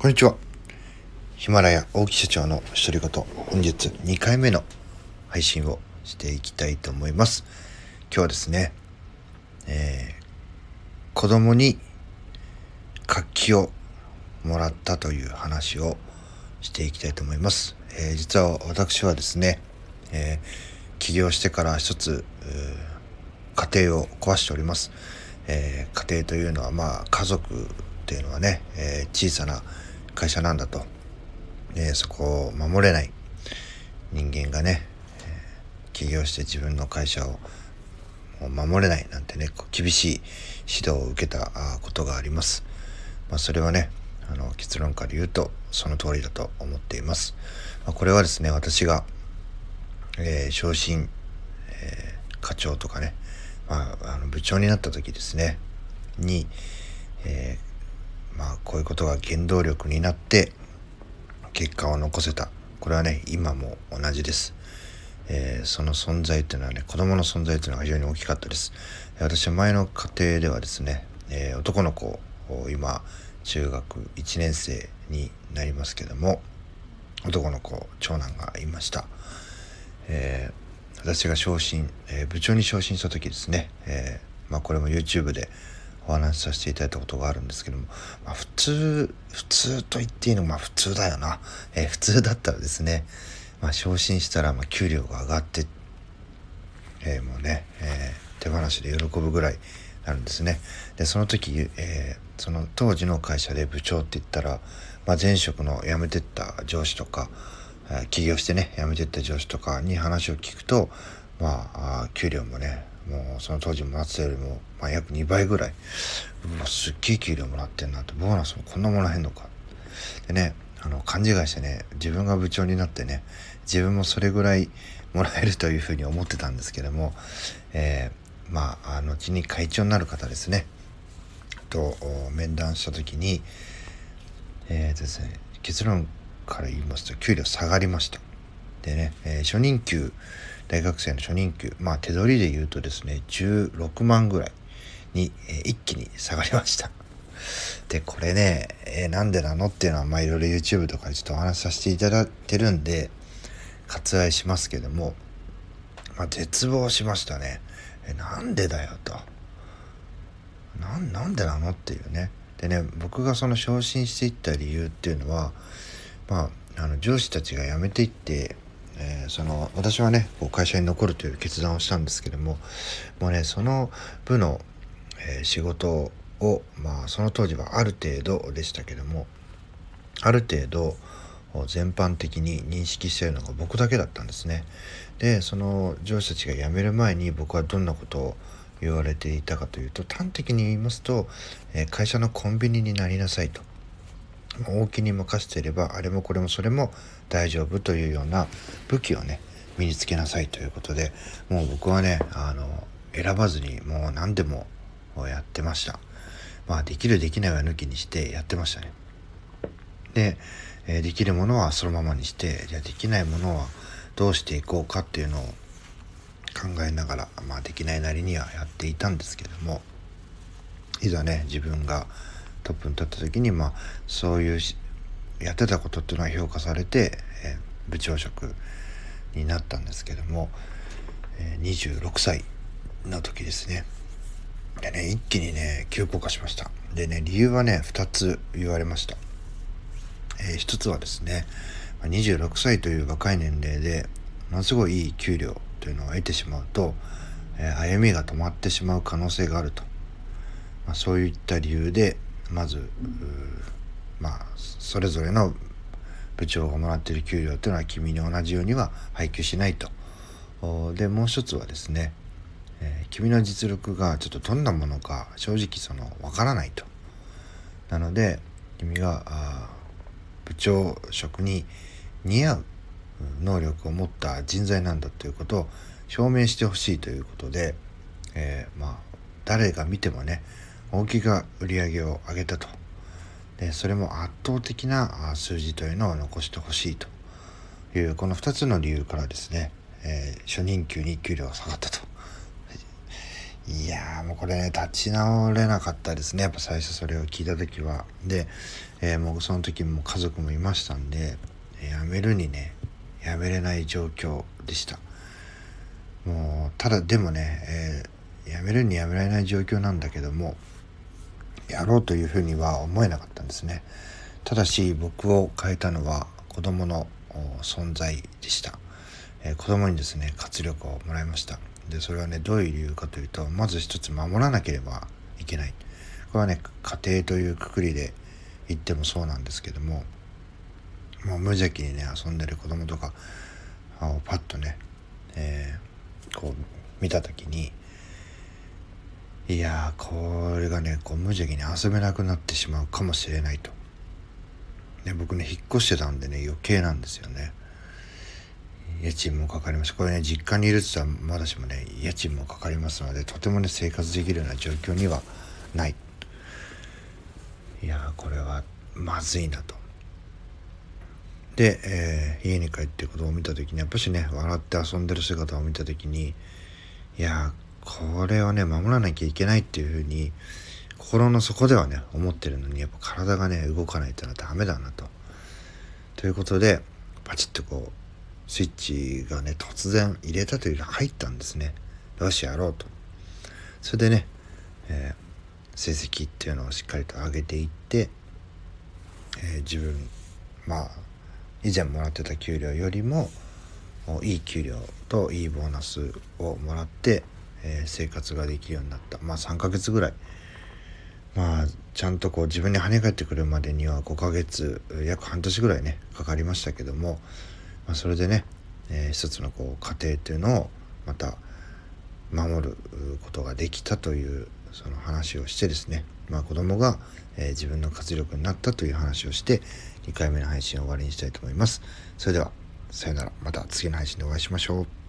こんにちは。ヒマラヤ大木社長の独り言、本日2回目の配信をしていきたいと思います。今日はですね、えー、子供に活気をもらったという話をしていきたいと思います。えー、実は私はですね、えー、起業してから一つ、家庭を壊しております。え家庭というのはまあ家族っていうのはね、え小さな会社なんだと、えそこを守れない人間がね、え起業して自分の会社を守れないなんてね厳しい指導を受けたことがあります。まあ、それはねあの結論から言うとその通りだと思っています。まあ、これはですね私が、えー、昇進、えー、課長とかね、まあ、あの部長になった時ですねに、えー、まあこういうことが原動力になって結果を残せた。これはね今も同じです。えー、その存在っていうのはね子供の存在っていうのは非常に大きかったです。私は前の家庭ではですね、えー、男の子今中学1年生になりますけども男の子長男がいました、えー、私が昇進、え部長に昇進した時ですね、えまあ、これも YouTube でお話しさせていただいたことがあるんですけども、まあ、普通普通と言っていいのまあ普通だよな、え普通だったらですねまあ、昇進したらま給料が上がって、えー、もうね、えー、手放しで喜ぶぐらいなるんですね。でその時、えー、その当時の会社で部長って言ったら、まあ、前職の辞めてった上司とか起業してね辞めてった上司とかに話を聞くとまあ給料もねもうその当時もらってたよりも、まあ、約2倍ぐらい。うすっげえ給料もらってんなってボーナスもこんなもらえんのか。でねあの勘違いしてね自分が部長になってね自分もそれぐらいもらえるというふうに思ってたんですけども、えー、まあ後に会長になる方ですね。と面談した時に、えーですね、結論から言いますと給料下がりました。でね、えー、初任給大学生の初任給まあ手取りで言うとですね16万ぐらいに、えー、一気に下がりました。でこれね、えー、なんでなのっていうのはまあいろいろ YouTube とかでちょっとお話しさせていただいてるんで割愛しますけども、まあ、絶望しましたね。えなんでだよと。ななんでなのっていうね。でね僕がその昇進していった理由っていうのはまああの上司たちが辞めていってえー、その私はねこう会社に残るという決断をしたんですけどももうねその部の、えー、仕事を、まあ、その当時はある程度でしたけどもある程度全般的に認識してるのが僕だけだったんですね。でその上司たちが辞める前に僕はどんなことを言われていたかというと端的に言いますと、え会社のコンビニになりなさいと。大きに任せていればあれもこれもそれも大丈夫というような武器をね身につけなさいということでもう僕はねあの選ばずにもう何でもやってました。まあできるできないは抜きにしてやってましたね。で、えできるものはそのままにしてじゃあできないものはどうしていこうかっていうのを考えながら、まあ、できないなりにはやっていたんですけどもいざね自分がトップに立った時にまあそういうやってたことっていうのは評価されて、えー、部長職になったんですけども、えー、26歳の時ですね。でね一気にね急降下しました。でね理由はね2つ言われました、えー、1つはですね26歳という若い年齢でものすごいいい給料というのを得てしまうと、えー、歩みが止まってしまう可能性があると、まあ、そういった理由でまずまあそれぞれの部長がもらっている給料というのは君に同じようには配給しないとでもう一つはですねえー、君の実力がちょっとどんなものか正直そのわからないと。なので君が部長職に似合う能力を持った人材なんだということを証明してほしいということで、えー、まあ誰が見てもね大きく売り上げを上げたと。でそれも圧倒的な数字というのを残してほしいというこの2つの理由からですね、えー、初任給に給料が下がったと。いやもうこれね立ち直れなかったですね。やっぱ最初それを聞いた時は。で、えー、もうその時も家族もいましたんで、えー、辞めるにねやめれない状況でした。もうただでもね、えー、やめるにやめられない状況なんだけどもやろうというふうには思えなかったんですね。ただし僕を変えたのは子供の存在でした、えー、子供にですね活力をもらいました。でそれはねどういう理由かというとまず一つ守らなければいけない。これはね家庭というくくりで言ってもそうなんですけどももう無邪気にね遊んでる子供とかをパッとね、えー、こう見た時にいやこれがねこう無邪気に遊べなくなってしまうかもしれないと。で僕ね引っ越してたんでね余計なんですよね。家賃もかかりますこれね実家にいるって言ったらまだしもね家賃もかかりますのでとてもね生活できるような状況にはないいやこれはまずいなとで、えー、家に帰って子供を見た時にやっぱしね笑って遊んでる姿を見た時にいやこれはね守らなきゃいけないっていうふうに心の底ではね思ってるのにやっぱ体がね動かないというのはダメだなと。ということでパチッとこうスイッチがね突然入れたというより入ったんですね。よしやろうと。それでね、えー、成績っていうのをしっかりと上げていって、えー、自分まあ以前もらってた給料よりもいい給料といいボーナスをもらって、えー、生活ができるようになったまあ3ヶ月ぐらいまあちゃんとこう自分に跳ね返ってくるまでには5ヶ月約半年ぐらいねかかりましたけども、まあ、それでね、えー、一つのこう家庭っていうのをまた守ることができたというその話をしてですね、まあ、子供が、えー、自分の活力になったという話をして2回目の配信を終わりにしたいと思います。それではさよならまた次の配信でお会いしましょう。